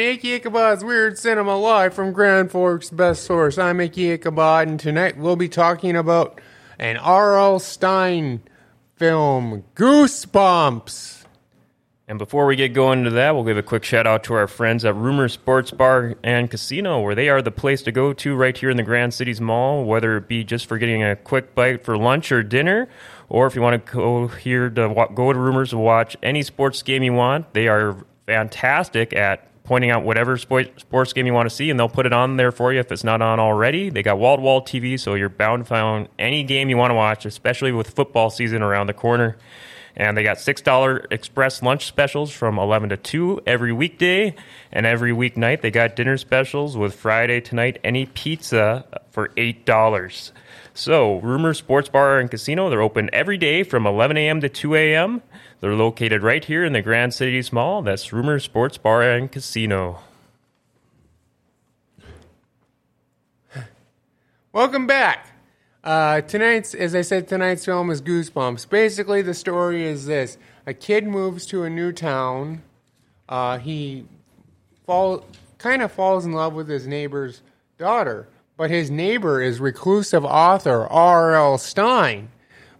Icky Ichabod's Weird Cinema Live from Grand Forks Best Source. I'm Icky Ichabod, and tonight we'll be talking about an R.L. Stine film, Goosebumps. And before we get going to that, we'll give a quick shout out to our friends at Rumor Sports Bar and Casino, where they are the place to go to right here in the Grand Cities Mall, whether it be just for getting a quick bite for lunch or dinner, or if you want to go here to go to Rumors to watch any sports game you want. They are fantastic at pointing out whatever sport, sports game you want to see, and they'll put it on there for you if it's not on already. They got wall to wall TV, so you're bound to find any game you want to watch, especially with football season around the corner. And they got $6 express lunch specials from 11 to 2 every weekday. And every weeknight, they got dinner specials with Friday tonight any pizza for $8. So, Rumor Sports Bar and Casino, they're open every day from 11 a.m. to 2 a.m. They're located right here in the Grand Cities Mall. That's Rumor Sports Bar and Casino. Welcome back. Uh, tonight's, as I said, tonight's film is Goosebumps. Basically, the story is this: a kid moves to a new town. Uh, he fall kind of falls in love with his neighbor's daughter, but his neighbor is reclusive author R.L. Stine.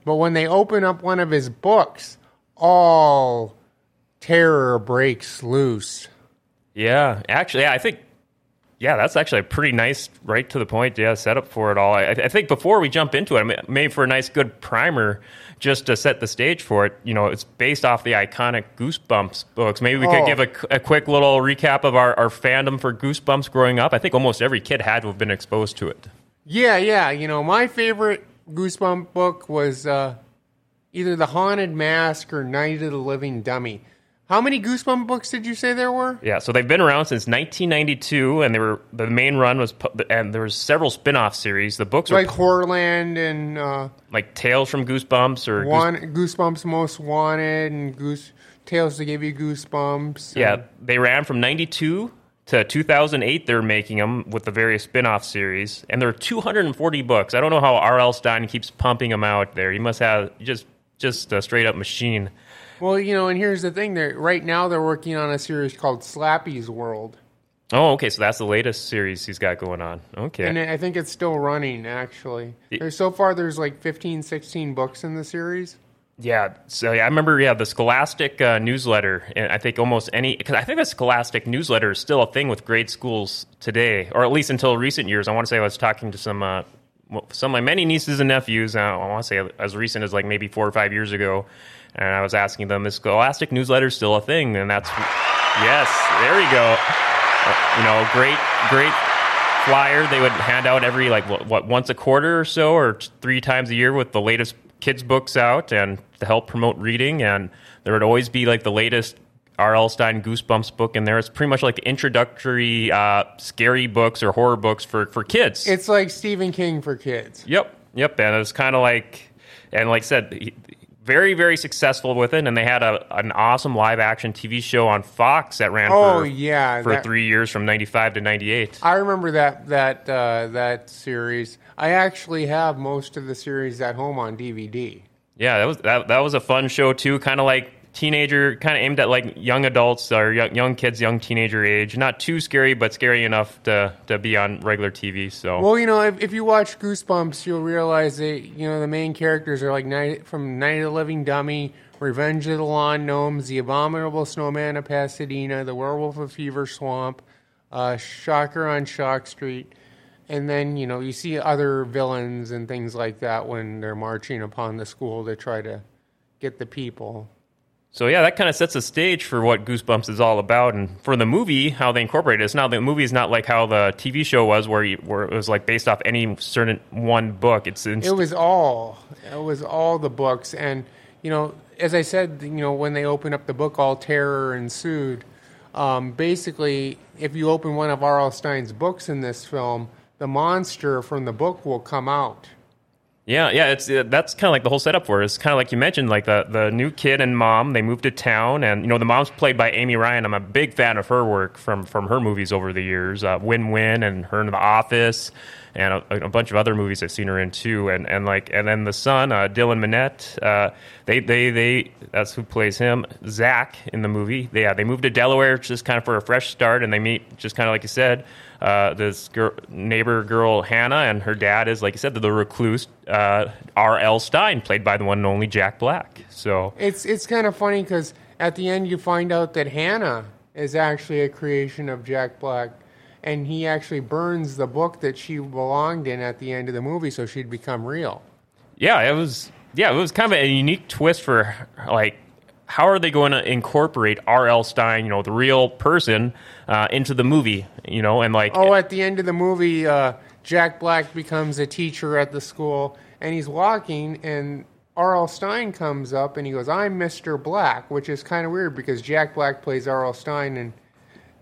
But when they open up one of his books, all terror breaks loose. Yeah, actually, yeah, I think, yeah, that's actually a pretty nice, right to the point, yeah, setup for it all. I, I think before we jump into it, I mean, maybe for a nice, good primer, just to set the stage for it, you know, it's based off the iconic Goosebumps books. Maybe we Oh. could give a, a quick little recap of our, our fandom for Goosebumps growing up. I think almost every kid had to have been exposed to it. Yeah, yeah. You know, my favorite Goosebump book was uh, either The Haunted Mask or Night of the Living Dummy. How many Goosebump books did you say there were? Yeah, so they've been around since 1992, and they were the main run was, and there was several spin-off series. The books were Like Horrorland and uh, like Tales from Goosebumps or Goose- One, Goosebumps Most Wanted and Goose Tales to Give You Goosebumps. Yeah, they ran from 92 to 2008 They're making them with the various spin-off series and there are 240 books i don't know how rl stine keeps pumping them out there he must have just just a straight up machine. Well, you know, and here's the thing: they're right now they're working on a series called Slappy's World, oh okay so that's the latest series he's got going on. Okay. And I think it's still running. Actually, there's so far there's like 15, 16 books in the series. yeah so yeah, i remember yeah the scholastic uh, newsletter and i think almost any because i think the scholastic newsletter is still a thing with grade schools today or at least until recent years. I want to say i was talking to some uh, some of my many nieces and nephews, uh, I want to say as recent as like maybe four or five years ago, and I was asking them, is Scholastic newsletter still a thing? And that's, yes, there we go. Uh, you know, great, great flyer they would hand out every like what, what once a quarter or so, or three times a year with the latest kids books out and to help promote reading. And there would always be like the latest R.L. Stine Goosebumps book in there. It's pretty much like introductory uh, scary books or horror books for for kids. It's like Stephen King for kids. Yep, yep. And it's kind of like, and like I said, he- very, very successful with it. And they had a, an awesome live action TV show on Fox that ran Oh, for, yeah, for that- three years from 95 to 98. I remember that that uh, that series. I actually have most of the series at home on DVD. Yeah, that was that, that was a fun show too. Kind of like teenager, kind of aimed at like young adults or young, young kids, young teenager age. Not too scary, but scary enough to, to be on regular TV. So Well, you know, if, if you watch Goosebumps, you'll realize that you know the main characters are like Night from Night of the Living Dummy, Revenge of the Lawn Gnomes, The Abominable Snowman of Pasadena, The Werewolf of Fever Swamp, uh, Shocker on Shock Street, and then you know you see other villains and things like that when they're marching upon the school to try to get the people. So yeah, that kind of sets the stage for what Goosebumps is all about, and for the movie, how they incorporate it. It's now the movie is not like how the TV show was, where you, where it was like based off any certain one book. It's in, It was all. It was all the books, and you know, as I said, you know, when they open up the book, all terror ensued. Um, basically, if you open one of R.L. Stine's books in this film, the monster from the book will come out. Yeah, yeah, it's uh, that's kind of like the whole setup for it. It's kind of like you mentioned, like the the new kid and mom. They moved to town, and you know the mom's played by Amy Ryan. I'm a big fan of her work from from her movies over the years. Uh, Win Win and her in The Office, and a, a, bunch of other movies I've seen her in too. And and like and then the son, uh, Dylan Minnette. Uh, they they they that's who plays him, Zach in the movie. They, yeah, they moved to Delaware just kind of for a fresh start, and they meet just kind of like you said uh, this girl, neighbor girl Hannah, and her dad is, like you said, the, the recluse uh, R.L. Stine, played by the one and only Jack Black. So it's it's kind of funny because at the end you find out that Hannah is actually a creation of Jack Black, and he actually burns the book that she belonged in at the end of the movie, so she'd become real. Yeah, it was. Yeah, it was kind of a unique twist for like how are they going to incorporate R.L. Stine, you know, the real person, uh, into the movie, you know, and like oh, at the end of the movie, uh, Jack Black becomes a teacher at the school, and he's walking, and R.L. Stine comes up, and he goes, "I'm Mr. Black," which is kind of weird because Jack Black plays R.L. Stine, and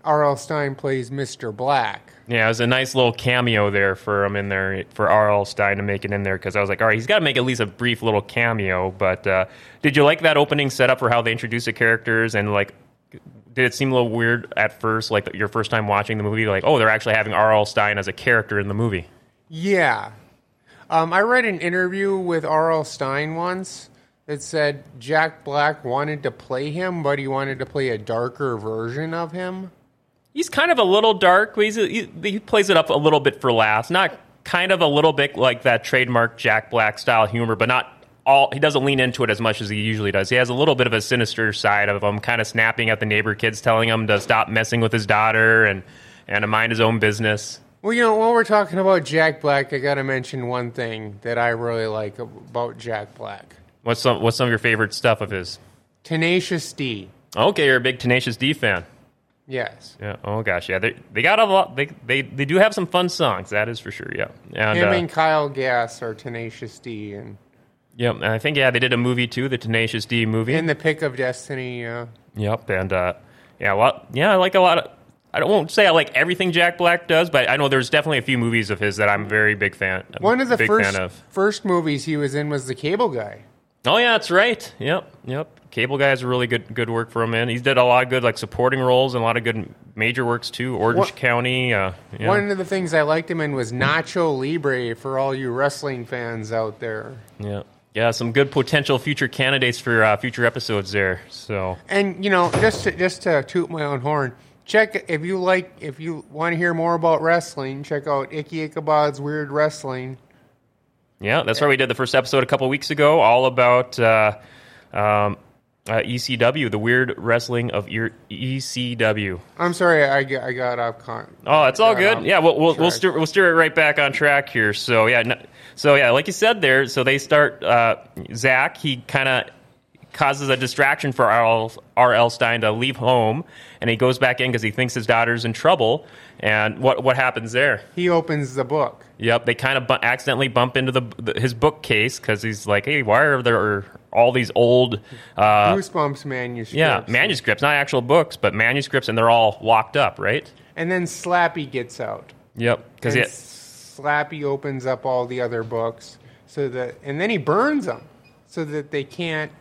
R.L. Stine plays Mr. Black. Yeah, it was a nice little cameo there for him in there for R.L. Stine to make it in there because I was like, all right, he's got to make at least a brief little cameo. But uh, did you like that opening setup for how they introduced the characters and like? Did it seem a little weird at first, like your first time watching the movie? Like, oh, they're actually having R.L. Stine as a character in the movie. Yeah, um, I read an interview with R.L. Stine once that said Jack Black wanted to play him, but he wanted to play a darker version of him he's kind of a little dark. He's he, he plays it up a little bit for laughs. Not kind of a little bit like that trademark Jack Black style humor, but not all. He doesn't lean into it as much as he usually does. He has a little bit of a sinister side of him, kind of snapping at the neighbor kids, telling them to stop messing with his daughter and and to mind his own business. Well, you know, while we're talking about Jack Black, I got to mention one thing that I really like about Jack Black. What's some What's some of your favorite stuff of his? Tenacious D. Okay, you're a big Tenacious D fan. Yes. Yeah. Oh gosh. Yeah. They they got a lot. They they they do have some fun songs. That is for sure. Yeah. And, Him uh, and Kyle Gass are Tenacious D and. Yep. And I think yeah they did a movie too, the Tenacious D movie. In the Pick of Destiny. Yeah. Yep. And uh, yeah, well, yeah, I like a lot of. I don't won't say I like everything Jack Black does, but I know there's definitely a few movies of his that I'm very big fan. One of the first of. first movies he was in was The Cable Guy. Oh yeah, that's right. Yep, yep. Cable Guy is really good good work for him, man. He's did a lot of good like supporting roles and a lot of good major works too. Orange what, County. Uh, yeah. One of the things I liked him in was Nacho Libre for all you wrestling fans out there. Yeah. Yeah, some good potential future candidates for uh, future episodes there. So, and you know, just to, just to toot my own horn, check if you like if you want to hear more about wrestling, check out Icky Ichabod's Weird Wrestling. Yeah, that's where we did the first episode a couple weeks ago, all about uh, um, uh, ECW, the weird wrestling of ECW. I'm sorry, I, I got off. Con- oh, it's all good. Yeah, we'll we'll, we'll steer, we'll steer it right back on track here. So yeah, no, so yeah, like you said there. So they start uh, Zach. He kind of causes a distraction for R.L. R.L. Stine to leave home, and he goes back in because he thinks his daughter's in trouble. And what what happens there? He opens the book. Yep, they kind of bu- accidentally bump into the, the his bookcase because he's like, "Hey, why are there all these old uh, Goosebumps manuscripts?" Yeah, manuscripts, not actual books, but manuscripts, and they're all locked up, right? And then Slappy gets out. Yep, because Slappy opens up all the other books so that, and then he burns them so that they can't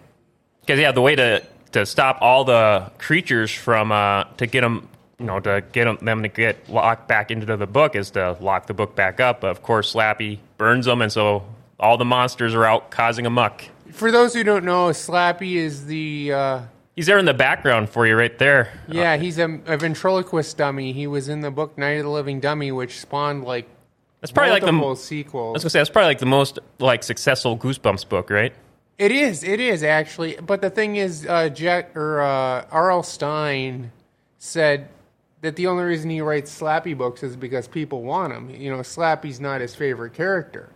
because yeah, the way to to stop all the creatures from uh, to get them, you know, to get them, them to get locked back into the book is to lock the book back up. But of course, Slappy burns them, and so all the monsters are out causing a muck. For those who don't know, Slappy is the. Uh, he's there in the background for you, right there. Yeah, he's a, a ventriloquist dummy. He was in the book Night of the Living Dummy, which spawned like that's probably like the sequels. I was gonna say that's probably like the most like successful Goosebumps book, right? It is. It is actually. But the thing is, uh, Jack or uh, R.L. Stine said that the only reason he writes Slappy books is because people want him. You know, Slappy's not his favorite character.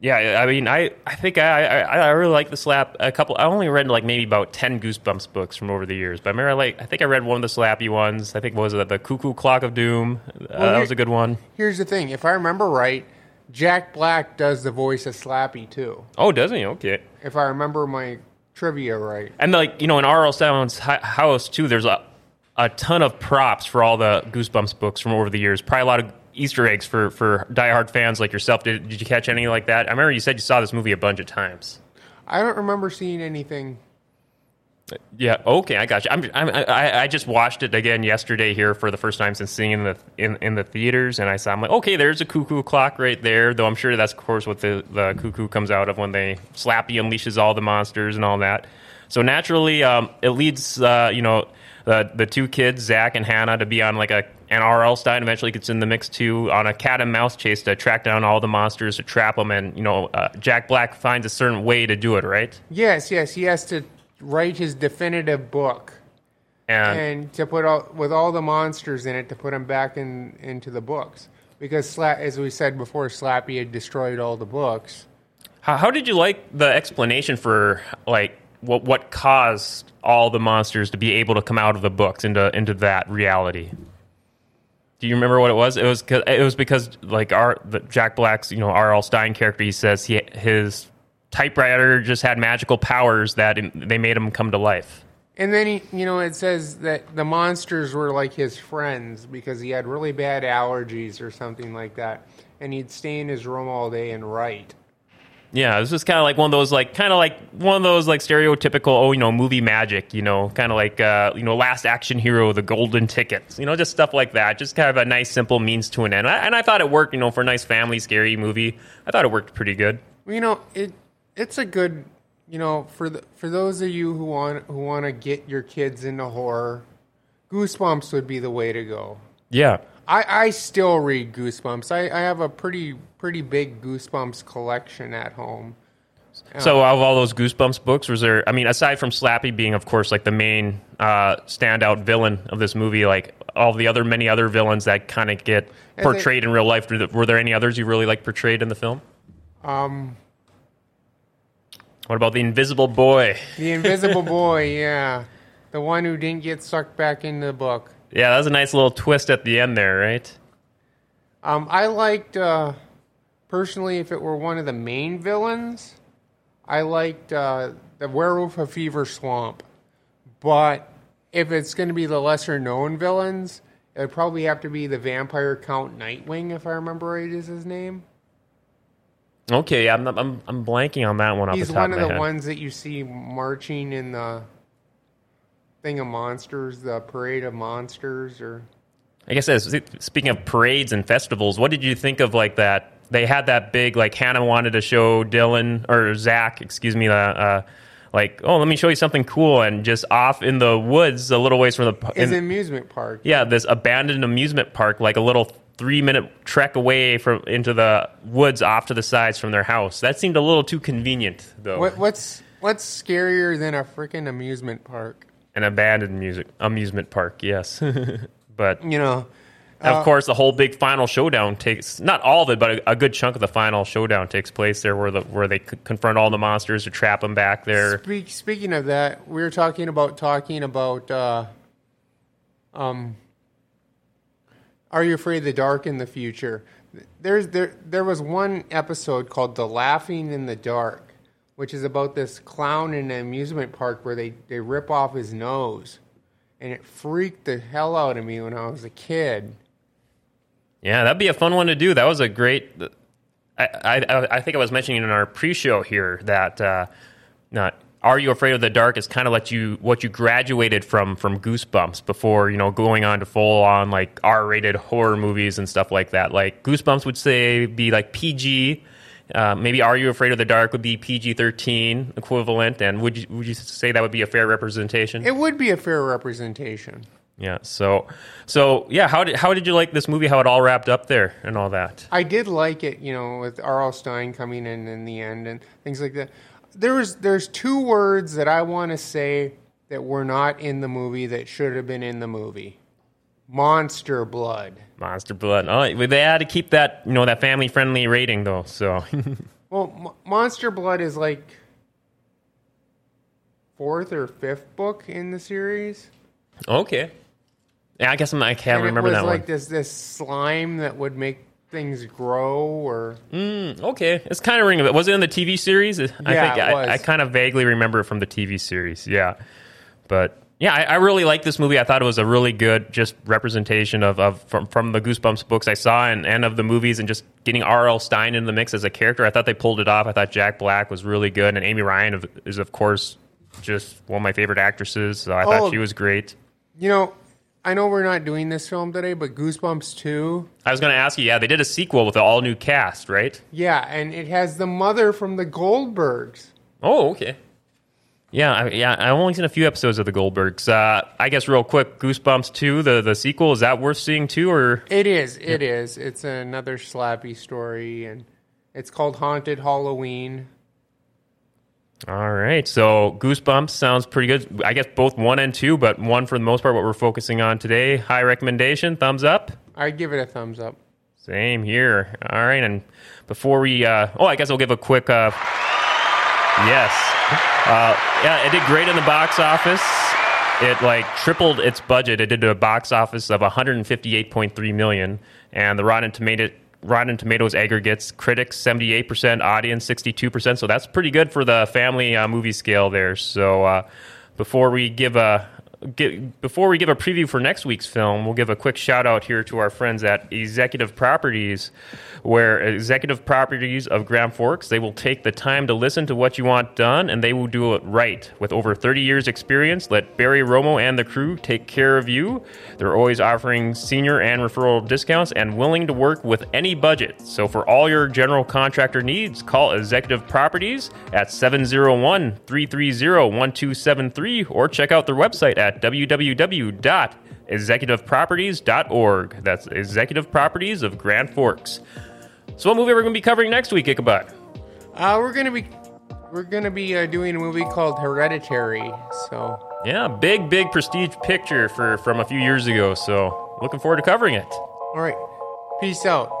Yeah, I mean, I, I think I, I, I really like the slap. A couple, I only read like maybe about ten Goosebumps books from over the years, but I remember like I think I read one of the Slappy ones. I think was it the Cuckoo Clock of Doom. Uh, well, that was a good one. Here's the thing: if I remember right, Jack Black does the voice of Slappy too. Oh, doesn't he? Okay. If I remember my trivia right. And like you know, in R.L. Stine's house too, there's a a ton of props for all the Goosebumps books from over the years. Probably a lot of Easter eggs for for diehard fans like yourself. Did, did you catch any like that? I remember you said you saw this movie a bunch of times. I don't remember seeing anything. Yeah. Okay, I got you. I'm, I'm, I, I just watched it again yesterday here for the first time since seeing in the in, in the theaters, and I saw I'm like, okay, there's a cuckoo clock right there. Though I'm sure that's of course what the the cuckoo comes out of when they Slappy unleashes all the monsters and all that. So naturally, um, it leads uh, you know the the two kids, Zach and Hannah, to be on like a and R.L. Stine eventually gets in the mix too on a cat and mouse chase to track down all the monsters to trap them, and you know uh, Jack Black finds a certain way to do it, right? Yes, yes, he has to write his definitive book And, and to put all with all the monsters in it to put them back in into the books because Sla- as we said before, Slappy had destroyed all the books. how, how did you like the explanation for like what what caused all the monsters to be able to come out of the books into into that reality? Do you remember what it was? It was it was because like our the Jack Black's you know R.L. Stine character. He says he his typewriter just had magical powers that they made him come to life. And then he, you know, it says that the monsters were like his friends because he had really bad allergies or something like that, and he'd stay in his room all day and write. Yeah, this is kind of like one of those, like, kind of like one of those, like, stereotypical, oh, you know, movie magic, you know, kind of like, uh, you know, Last Action Hero, The Golden Tickets, you know, just stuff like that. Just kind of a nice, simple means to an end. I, and I thought it worked, you know, for a nice family, scary movie. I thought it worked pretty good. Well, you know, it it's a good, you know, for the for those of you who want who want to get your kids into horror, Goosebumps would be the way to go. Yeah. I, I still read Goosebumps. I, I have a pretty pretty big Goosebumps collection at home. So, of all those Goosebumps books, was there, I mean, aside from Slappy being, of course, like the main uh, standout villain of this movie, like all the other, many other villains that kind of get portrayed in real life, were there- were there any others you really like portrayed in the film? Um, What about the Invisible Boy? the Invisible Boy, yeah, the one who didn't get sucked back into the book. Yeah, that was a nice little twist at the end there, right? Um, I liked uh, personally if it were one of the main villains, I liked uh, the Werewolf of Fever Swamp. But if it's going to be the lesser known villains, it would probably have to be the Vampire Count Nightwing, if I remember right, is his name. Okay, yeah, I'm, I'm I'm blanking on that one off He's the top one of of the head. ones that you see marching in the thing of monsters, the parade of monsters, or I guess as speaking of parades and festivals, what did you think of like that? They had that big like Hannah wanted to show Dylan or Zach, excuse me, uh, uh, like oh let me show you something cool, and just off in the woods a little ways from the is in- an amusement park. yeah this abandoned amusement park, like a little three minute trek away from into the woods off to the sides from their house. That seemed a little too convenient though. What, what's what's scarier than a freaking amusement park? An abandoned music amusement park, yes, but You know, Uh, of course, the whole big final showdown takes not all of it, but a, a good chunk of the final showdown takes place there, where the where they c- confront all the monsters to trap them back there. Speak, speaking of that, we were talking about talking about. Uh, um, are you afraid of the dark in the future? There's there there was one episode called "The Laughing in the Dark," which is about this clown in an amusement park where they they rip off his nose, and it freaked the hell out of me when I was a kid. Yeah, that'd be a fun one to do. That was a great. I I, I think I was mentioning in our pre-show here that uh, not. Are you afraid of the dark? Is kind of let you what you graduated from from Goosebumps before you know going on to full on like R rated horror movies and stuff like that. Like Goosebumps would say be like PG. Uh, maybe Are You Afraid of the Dark would be PG thirteen equivalent, and would you would you say that would be a fair representation? It would be a fair representation. yeah. So so yeah. How did how did you like this movie? How it all wrapped up there and all that? I did like it, you know, with R.L. Stine coming in in the end and things like that. There was there's two words that I want to say that were not in the movie that should have been in the movie. Monster blood. Monster Blood. Oh, they had to keep that you know that family friendly rating though. So Well, Mo- Monster blood is like fourth or fifth book in the series. okay. Yeah, I guess I'm, I can't and remember it was that like one. this this slime that would make things grow or Mm, okay, it's kind of ringing. a bell. Was it in the TV series? I Yeah, think it I, was. I kind of vaguely remember it from the TV series. Yeah, but Yeah, I, I really like this movie. I thought it was a really good just representation of, of from, from the Goosebumps books I saw and, and of the movies and just getting R.L. Stine into the mix as a character. I thought they pulled it off. I thought Jack Black was really good. And Amy Ryan is, of course, just one of my favorite actresses. So I Oh. thought she was great. You know, I know we're not doing this film today, but Goosebumps 2, I was going to ask you, yeah, they did a sequel with an all new cast, right? yeah, and it has the mother from the Goldbergs. Oh, okay. Yeah, I, yeah. I've only seen a few episodes of the Goldbergs. Uh, I guess real quick, Goosebumps two, the the sequel, is that worth seeing too, or It is, it is. It's another slappy story, and it's called Haunted Halloween. All right. So Goosebumps sounds pretty good. I guess both one and two, but one for the most part, what we're focusing on today. High recommendation. Thumbs up. I'd give it a thumbs up. Same here. All right. And before we, uh, oh, I guess I'll give a quick, uh, yes. Uh, yeah, it did great in the box office. It like tripled its budget. It did a box office of 158.3 million, and the Rotten Tomato Rotten Tomatoes aggregates critics 78%, audience 62%. So that's pretty good for the family uh, movie scale there. So uh, before we give a Get, before we give a preview for next week's film, we'll give a quick shout out here to our friends at Executive Properties, where Executive Properties of Grand Forks, they will take the time to listen to what you want done and they will do it right. With over 30 years experience, let Barry Romo and the crew take care of you. They're always offering senior and referral discounts and willing to work with any budget. So for all your general contractor needs, call Executive Properties at 701-330-1273 or check out their website at www.executiveproperties.org. That's Executive Properties of Grand Forks. So what movie are we going to be covering next week, Ichabod? Uh, we're gonna be we're gonna be uh, doing a movie called Hereditary. So Yeah, big, big prestige picture for from a few years ago. So looking forward to covering it. all right, peace out.